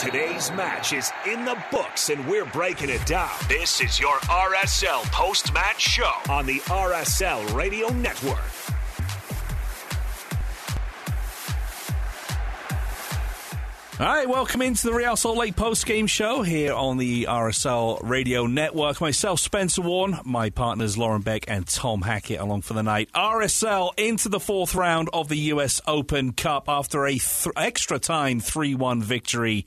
Today's match is in the books, and we're breaking it down. This is your RSL post match show on the RSL Radio Network. All right, welcome into the Real Salt Lake post game show here on the RSL Radio Network. Myself, Spencer Warne, my partners Lauren Beck and Tom Hackett along for the night. RSL into the fourth round of the US Open Cup after a th- extra time 3 1 victory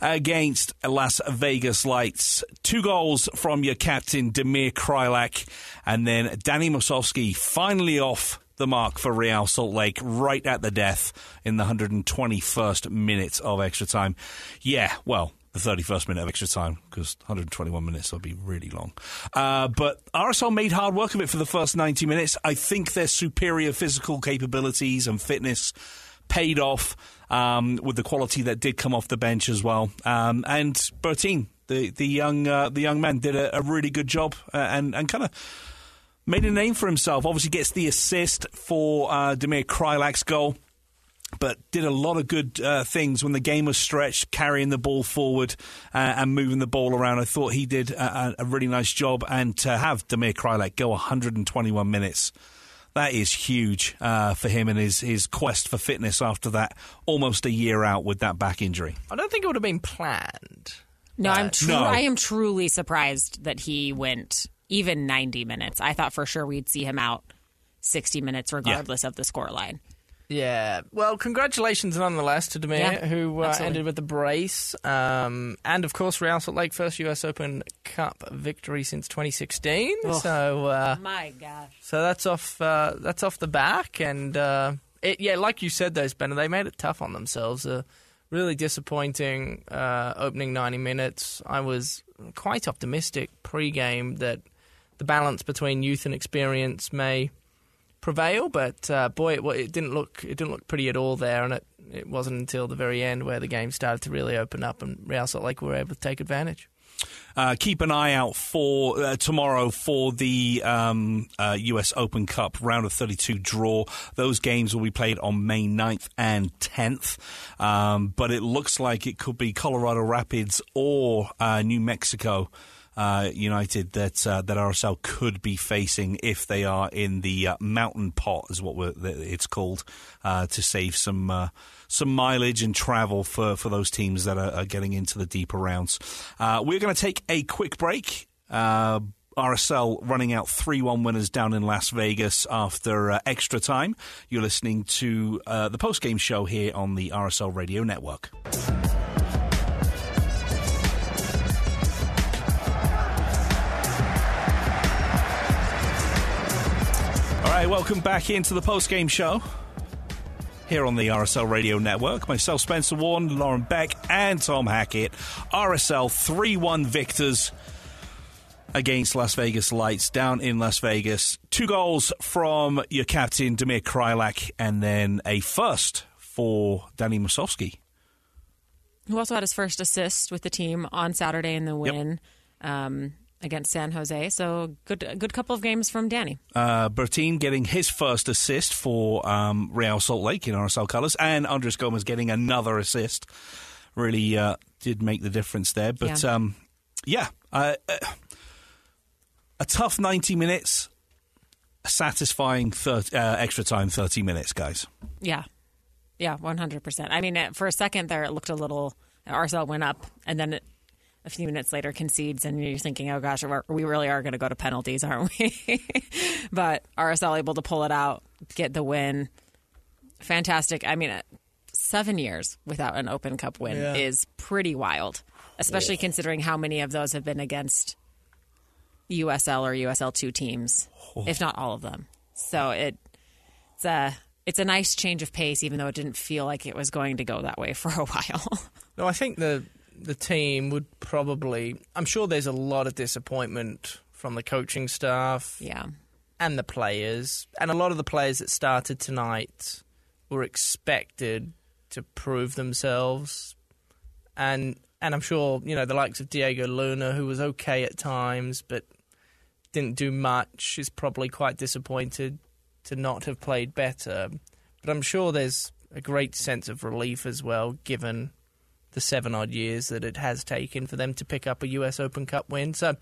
against Las Vegas Lights. Two goals from your captain, Damir Kreilach, and then Danny Musovski finally off the mark for Real Salt Lake right at the death in the 121st minute of extra time. Yeah, well, the 31st minute of extra time because 121 minutes will be really long. Uh, but RSL made hard work of it for the first 90 minutes. I think their superior physical capabilities and fitness paid off um, with the quality that did come off the bench as well. Um, and Bertin, the the young uh, the young man, did a, a really good job uh, and and kind of made a name for himself. Obviously, gets the assist for uh, Damir Kreilach's goal, but did a lot of good uh, things when the game was stretched, carrying the ball forward uh, and moving the ball around. I thought he did a, a really nice job, and to have Damir Kreilach go 121 minutes. That is huge uh, for him and his, his quest for fitness after that almost a year out with that back injury. I don't think it would have been planned. No, I'm tru- No. I am truly surprised that he went even 90 minutes. I thought for sure we'd see him out 60 minutes regardless of the scoreline. Yeah. Well, congratulations nonetheless to Damir, Yeah, who uh, ended with the brace. Um, and of course, Real Salt Lake first US Open Cup victory since 2016. So, uh, My gosh. so that's off. Uh, that's off the back, and uh, it, yeah, like you said, those Benner, they made it tough on themselves. Uh, really disappointing uh, opening 90 minutes. I was quite optimistic pre-game that the balance between youth and experience may prevail, but uh, boy, it, it didn't look it didn't look pretty at all there, and it it wasn't until the very end where the game started to really open up, and Real Salt Lake were able to take advantage. Uh, keep an eye out for uh, tomorrow for the um, uh, US Open Cup round of 32 draw. Those games will be played on May 9th and 10th. Um, but it looks like it could be Colorado Rapids or uh, New Mexico. Uh, United that uh, that RSL could be facing if they are in the uh, mountain pot, is what it's called, uh, to save some uh, some mileage and travel for, for those teams that are, are getting into the deeper rounds. We're going to take a quick break. RSL running out 3 1 winners down in Las Vegas after uh, extra time. You're listening to uh, the post game show here on the RSL Radio Network. Welcome back into the post game show here on the RSL Radio Network. Myself, Spencer Warne, Lauren Beck, and Tom Hackett. RSL 3 1 victors against Las Vegas Lights down in Las Vegas. Two goals from your captain, Damir Kreilach, and then a first for Danny Musovski. Who also had his first assist with the team on Saturday in the win um, against San Jose. So good, a good couple of games from Danny. Uh, Bertin getting his first assist for um, Real Salt Lake in RSL colours, and Andres Gomez getting another assist. Really uh, did make the difference there. But Yeah. um, yeah, uh, uh, a tough 90 minutes, a satisfying 30, uh, extra time 30 minutes, guys. Yeah. Yeah, 100%. I mean, uh, for a second there, it looked a little. RSL went up, and then it, a few minutes later concedes, and you're thinking, oh gosh, we're- really are going to go to penalties, aren't we? but RSL able to pull it out, get the win. Fantastic. I mean, uh, seven years without an Open Cup win Yeah. is pretty wild, especially considering how many of those have been against USL or USL2 teams, if not all of them. So it it's a it's a nice change of pace, even though it didn't feel like it was going to go that way for a while. No, I think the the team would probably. I'm sure there's a lot of disappointment from the coaching staff yeah, and the players, and a lot of the players that started tonight were expected to prove themselves, and and I'm sure you know the likes of Diego Luna, who was okay at times but didn't do much, is probably quite disappointed to not have played better. But I'm sure there's a great sense of relief as well, given the seven odd years that it has taken for them to pick up a US Open Cup win. So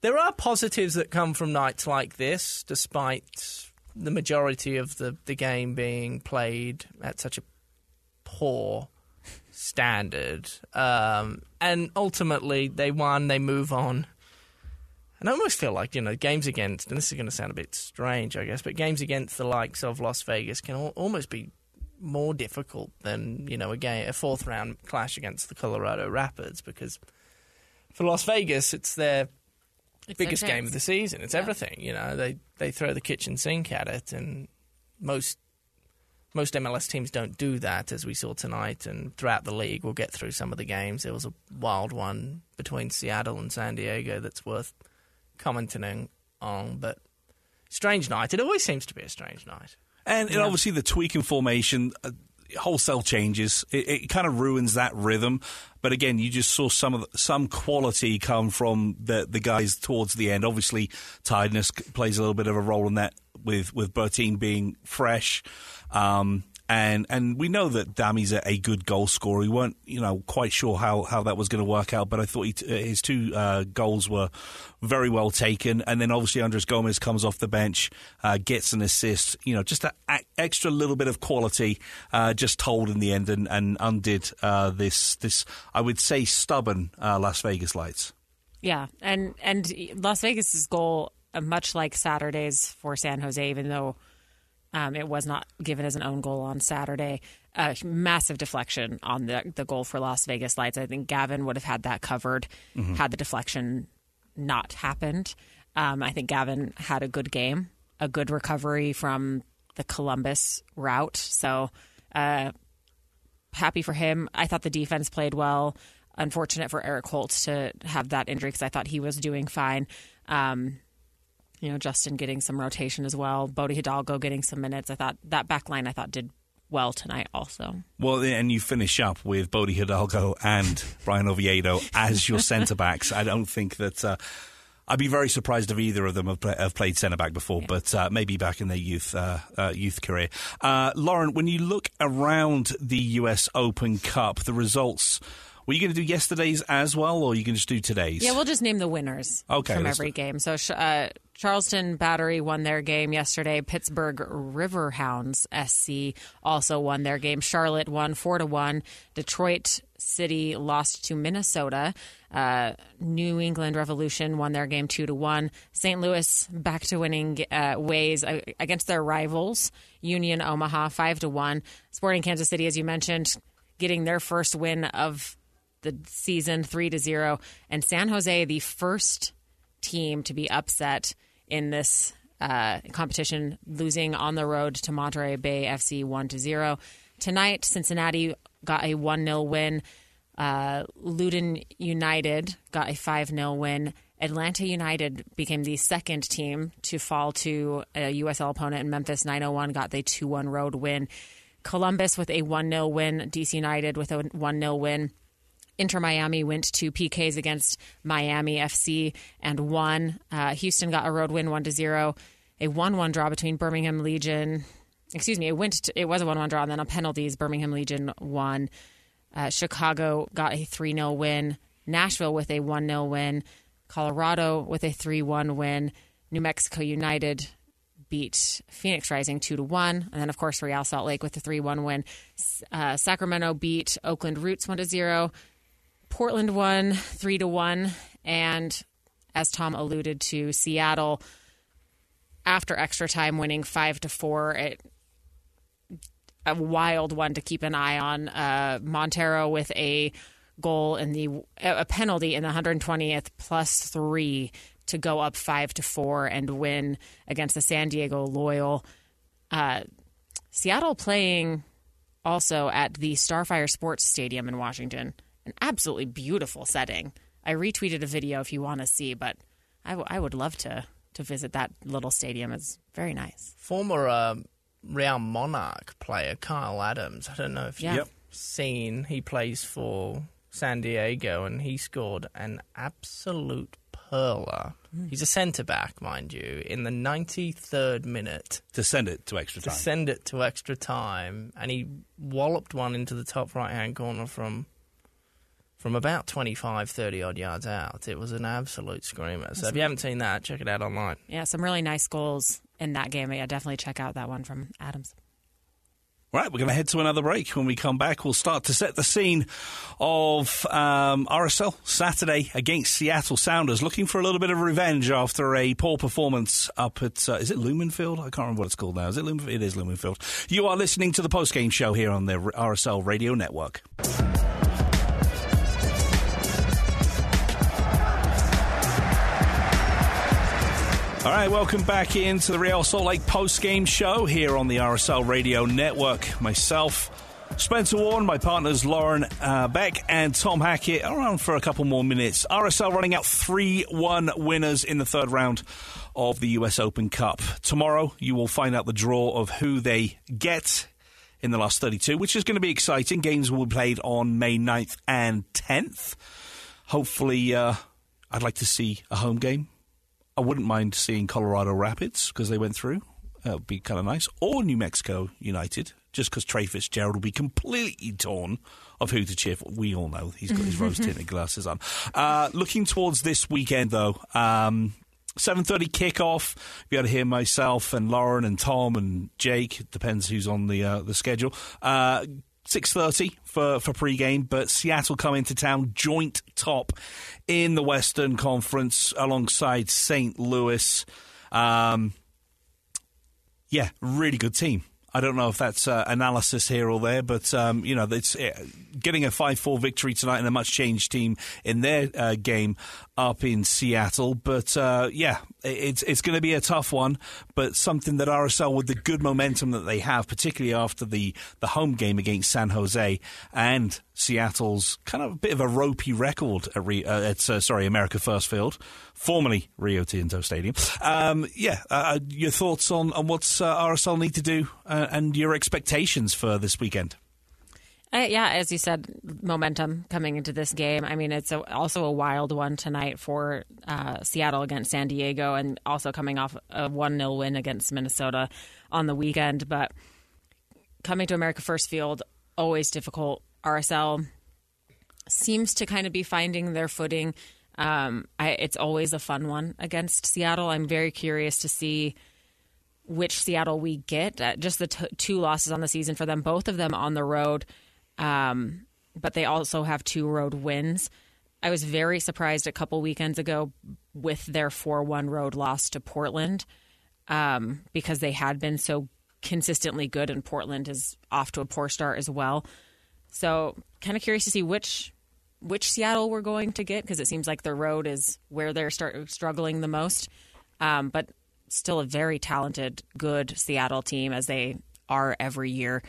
there are positives that come from nights like this, despite the majority of the, the game being played at such a poor standard. Um, and ultimately, they won, they move on. And I almost feel like, you know, games against, and this is going to sound a bit strange, I guess, but games against the likes of Las Vegas can al- almost be more difficult than, you know, a, game, a fourth round clash against the Colorado Rapids because for Las Vegas, it's their It's their biggest game of the season. It's Yeah. everything. You know, they they throw the kitchen sink at it, and most most MLS teams don't do that, as we saw tonight. And throughout the league, we'll get through some of the games. There was a wild one between Seattle and San Diego that's worth commenting on, but strange night. It always seems to be a strange night. And, and obviously the tweak in formation, uh, wholesale changes, it, it kind of ruins that rhythm. But again, you just saw some of the, some quality come from the the guys towards the end. Obviously, tiredness plays a little bit of a role in that with with Bertin being fresh. Um, and and we know that Dami's a, a good goal scorer. We weren't, you know, quite sure how, how that was going to work out, but I thought t- uh, his two uh, goals were very well taken. And then obviously Andres Gomez comes off the bench, uh, gets an assist. You know, just an extra little bit of quality, uh, just told in the end and, and undid uh, this this I would say stubborn uh, Las Vegas Lights. Yeah, and and Las Vegas's goal, much like Saturday's for San Jose, even though um, it was not given as an own goal on Saturday, a massive deflection on the the goal for Las Vegas Lights. I think Gavin would have had that covered had the deflection not happened. Um, I think Gavin had a good game, a good recovery from the Columbus route. So. Uh, happy for him. I thought the defense played well. Unfortunate for Eric Holtz to have that injury because I thought he was doing fine. Um, you know, Justin getting some rotation as well. Bode Hidalgo getting some minutes. I thought that back line I thought did well tonight also. Well, and you finish up with Bode Hidalgo and Bryan Oviedo as your centre backs. I don't think that. Uh, I'd be very surprised if either of them have, play, have played centre back before, but uh, maybe back in their youth uh, uh, youth career. Uh, Lauren, when you look around the U.S. Open Cup, the results. Were you going to do yesterday's as well, or are you going to just do today's? Yeah, we'll just name the winners Okay, from every game. So uh, Charleston Battery won their game yesterday. Pittsburgh Riverhounds SC also won their game. Charlotte won four to one. Detroit City lost to Minnesota. Uh, New England Revolution won their game two to one. St. Louis back to winning uh, ways uh, against their rivals. Union Omaha five to one. Sporting Kansas City, as you mentioned, getting their first win of the season three to zero, and San Jose the first team to be upset in this uh, competition, losing on the road to Monterey Bay FC one to zero. Tonight, Cincinnati got a one 0 win. Uh, Luton United got a 5 0 win. Atlanta United became the second team to fall to a USL opponent, and Memphis 901 got the 2 1 road win. Columbus with a 1 0 win. DC United with a 1 0 win. Inter Miami went to PKs against Miami FC and won. Uh, Houston got a road win, one to zero. A one-one draw between Birmingham Legion. Excuse me, it went. To, it was a one-one draw, and then on penalties, Birmingham Legion won. Uh, Chicago got a three 0 win. Nashville with a one 0 win. Colorado with a three one win. New Mexico United beat Phoenix Rising two to one, and then of course Real Salt Lake with a three one win. Uh, Sacramento beat Oakland Roots one to zero. Portland won three to one, and as Tom alluded to, Seattle after extra time winning five to four. It a wild one to keep an eye on. Uh, Montero with a goal in the a penalty in the 120th plus three to go up five to four and win against the San Diego Loyal. Uh, Seattle playing also at the Starfire Sports Stadium in Washington, an absolutely beautiful setting. I retweeted a video if you want to see, but I, w- I would love to to visit that little stadium. It's very nice. Former um, Real Monarch player Kyle Adams. I don't know if Yeah. you've Yep. seen. He plays for San Diego, and he scored an absolute perler. He's a centre back, mind you, in the 93rd minute to send it to extra to send it to extra time, and he walloped one into the top right hand corner from from about 25, 30 odd yards out. It was an absolute screamer. So if you haven't seen that, check it out online. Yeah, some really nice goals in that game. Yeah, definitely check out that one from Adams. Right, we're going to head to another break. When we come back, we'll start to set the scene of um, RSL Saturday against Seattle Sounders, looking for a little bit of revenge after a poor performance up at, uh, is it Lumen Field? I can't remember what it's called now. Is it Lumen Field? It is Lumen Field. You are listening to the post-game show here on the RSL Radio Network. All right, welcome back into the Real Salt Lake post game show here on the RSL Radio Network. Myself, Spencer Warne, my partners Lauren uh, Beck and Tom Hackett around for a couple more minutes. RSL running out 3 1 winners in the third round of the US Open Cup. Tomorrow, you will find out the draw of who they get in the last 32, which is going to be exciting. Games will be played on May 9th and 10th. Hopefully, uh, I'd like to see a home game I wouldn't mind seeing Colorado Rapids because they went through. That would be kind of nice. Or New Mexico United, just because Trey Fitzgerald will be completely torn of who to cheer for. We all know he's got his rose tinted glasses on. Uh, looking towards this weekend, though, um, 7.30 kickoff. You got to hear myself and Lauren and Tom and Jake. It depends who's on the uh, the schedule. Uh, 6.30 for, for pre-game, but Seattle come into town joint top in the Western Conference alongside St. Louis. Um, yeah, really good team. I don't know if that's uh, analysis here or there, but um, you know, it's uh, getting a five-four victory tonight and a much-changed team in their uh, game up in Seattle. But uh, yeah, it's it's going to be a tough one, but something that RSL with the good momentum that they have, particularly after the the home game against San Jose and Seattle's kind of a bit of a ropey record at, Re- uh, at uh, sorry America First Field, formerly Rio Tinto Stadium. Um, yeah, uh, uh your thoughts on on what's uh, RSL need to do and your expectations for this weekend. Yeah, as you said, momentum coming into this game. I mean, it's a, also a wild one tonight for Seattle against San Diego, and also coming off a one 0 win against Minnesota on the weekend. But coming to America First Field, always difficult RSL seems to kind of be finding their footing. Um, I, it's always a fun one against Seattle. I'm very curious to see which Seattle we get. Uh, just the t- two losses on the season for them, both of them on the road, um, but they also have two road wins. I was very surprised a couple weekends ago with their 4 1 road loss to Portland um, because they had been so consistently good, and Portland is off to a poor start as well. So, kind of curious to see which which Seattle we're going to get because it seems like the road is where they're start struggling the most. Um, but still a very talented, good Seattle team as they are every year.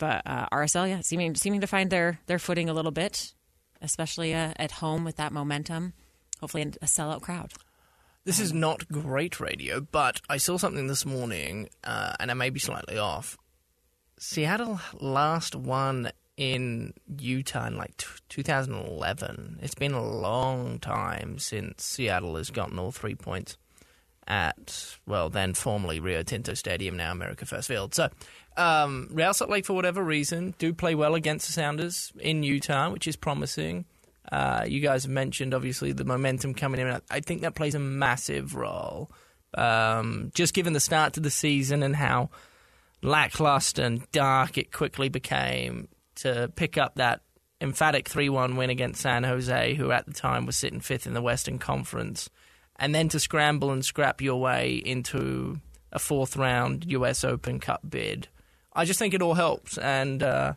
But uh, RSL, yeah, seeming seeming to find their their footing a little bit, especially uh, at home with that momentum. Hopefully, a sellout crowd. This is not great radio, but I saw something this morning, uh, and I may be slightly off. Seattle last won in Utah in like t- 2011. It's been a long time since Seattle has gotten all three points at, well, then formerly Rio Tinto Stadium, now America First Field. So, um, Real Salt Lake, for whatever reason, do play well against the Sounders in Utah, which is promising. Uh, you guys have mentioned, obviously, the momentum coming in. I think that plays a massive role. Um, just given the start to the season and how lackluster and dark it quickly became, to pick up that emphatic 3 1 win against San Jose, who at the time was sitting fifth in the Western Conference, and then to scramble and scrap your way into a fourth round US Open Cup bid. I just think it all helps, and uh,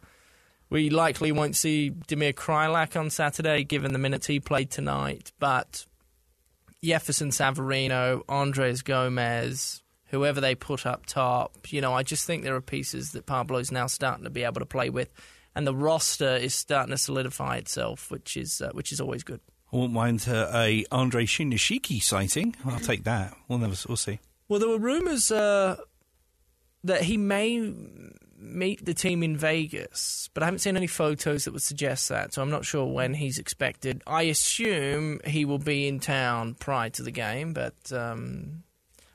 we likely won't see Damir Kreilach on Saturday, given the minutes he played tonight, but Jefferson Savarino, Andres Gomez, whoever they put up top, you know, I just think there are pieces that Pablo's now starting to be able to play with and the roster is starting to solidify itself, which is uh, which is always good. I won't mind uh, a Andre Shinyashiki sighting. I'll take that. We'll never. We'll see. Well, there were rumours uh, that he may meet the team in Vegas, but I haven't seen any photos that would suggest that. So I'm not sure when he's expected. I assume he will be in town prior to the game, but um,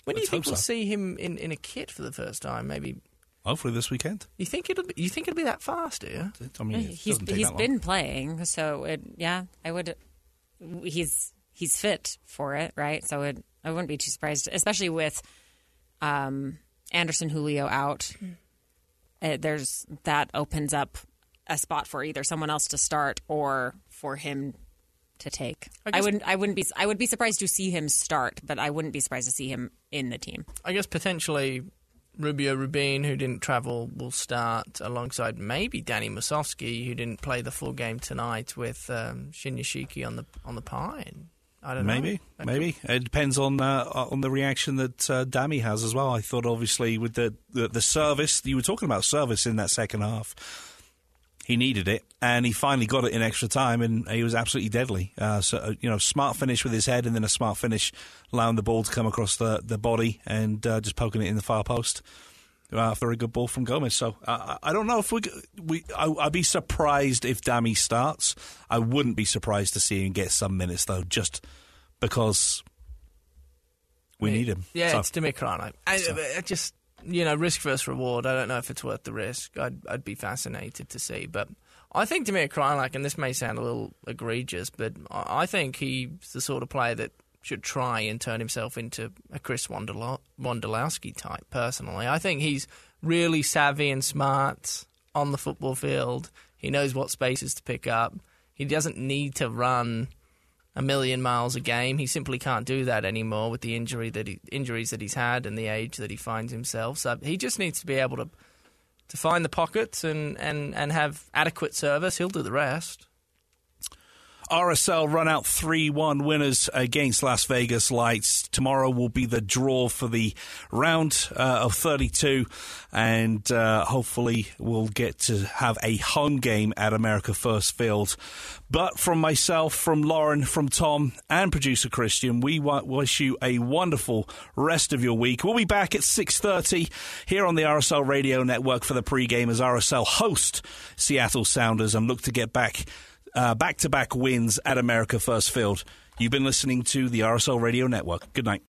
when Let's do you think we'll see him in, in a kit for the first time? Maybe Hopefully this weekend. You think it'll be, you think it'll be that fast, do you? I mean, it he's doesn't take he's that long. been playing, so it, yeah, I would. He's he's fit for it, right? So it, I wouldn't be too surprised, especially with um, Anderson Julio out. Uh, there's that opens up a spot for either someone else to start or for him to take. I, guess- wouldn't. I wouldn't be. I would be surprised to see him start, but I wouldn't be surprised to see him in the team. I guess potentially Rubio Rubin, who didn't travel, will start alongside maybe Danny Musovski, who didn't play the full game tonight with um, Shinyashiki on the on the pine. I don't know. Maybe, maybe it depends on uh, on the reaction that uh, Dami has as well. I thought obviously with the, the the service you were talking about service in that second half, he needed it and he finally got it in extra time and he was absolutely deadly. Uh, so uh, you know, smart finish with his head and then a smart finish allowing the ball to come across the the body and uh, just poking it in the far post. Uh, very good ball from Gomez. So uh, I don't know if we we I, I'd be surprised if Dami starts. I wouldn't be surprised to see him get some minutes though, just because we need him. Yeah, So- it's Damir Kreilach. I, I just you know risk versus reward. I don't know if it's worth the risk. I'd I'd be fascinated to see, but. I think Damir Kreilach, and this may sound a little egregious, but I think he's the sort of player that should try and turn himself into a Chris Wondolo- Wondolowski type, personally. I think he's really savvy and smart on the football field. He knows what spaces to pick up. He doesn't need to run a million miles a game. He simply can't do that anymore with the injury that he, injuries that he's had and the age that he finds himself. So he just needs to be able to to find the pockets and, and, and have adequate service. He'll do the rest. RSL run out 3 1 winners against Las Vegas Lights. Tomorrow will be the draw for the round uh, of 32, and uh, hopefully we'll get to have a home game at America First Field. But from myself, from Lauren, from Tom, and producer Christian, we wish you a wonderful rest of your week. We'll be back at 6.30 here on the RSL Radio Network for the pregame as RSL host Seattle Sounders and look to get back uh, back-to-back wins at America First Field. You've been listening to the RSL Radio Network. Good night.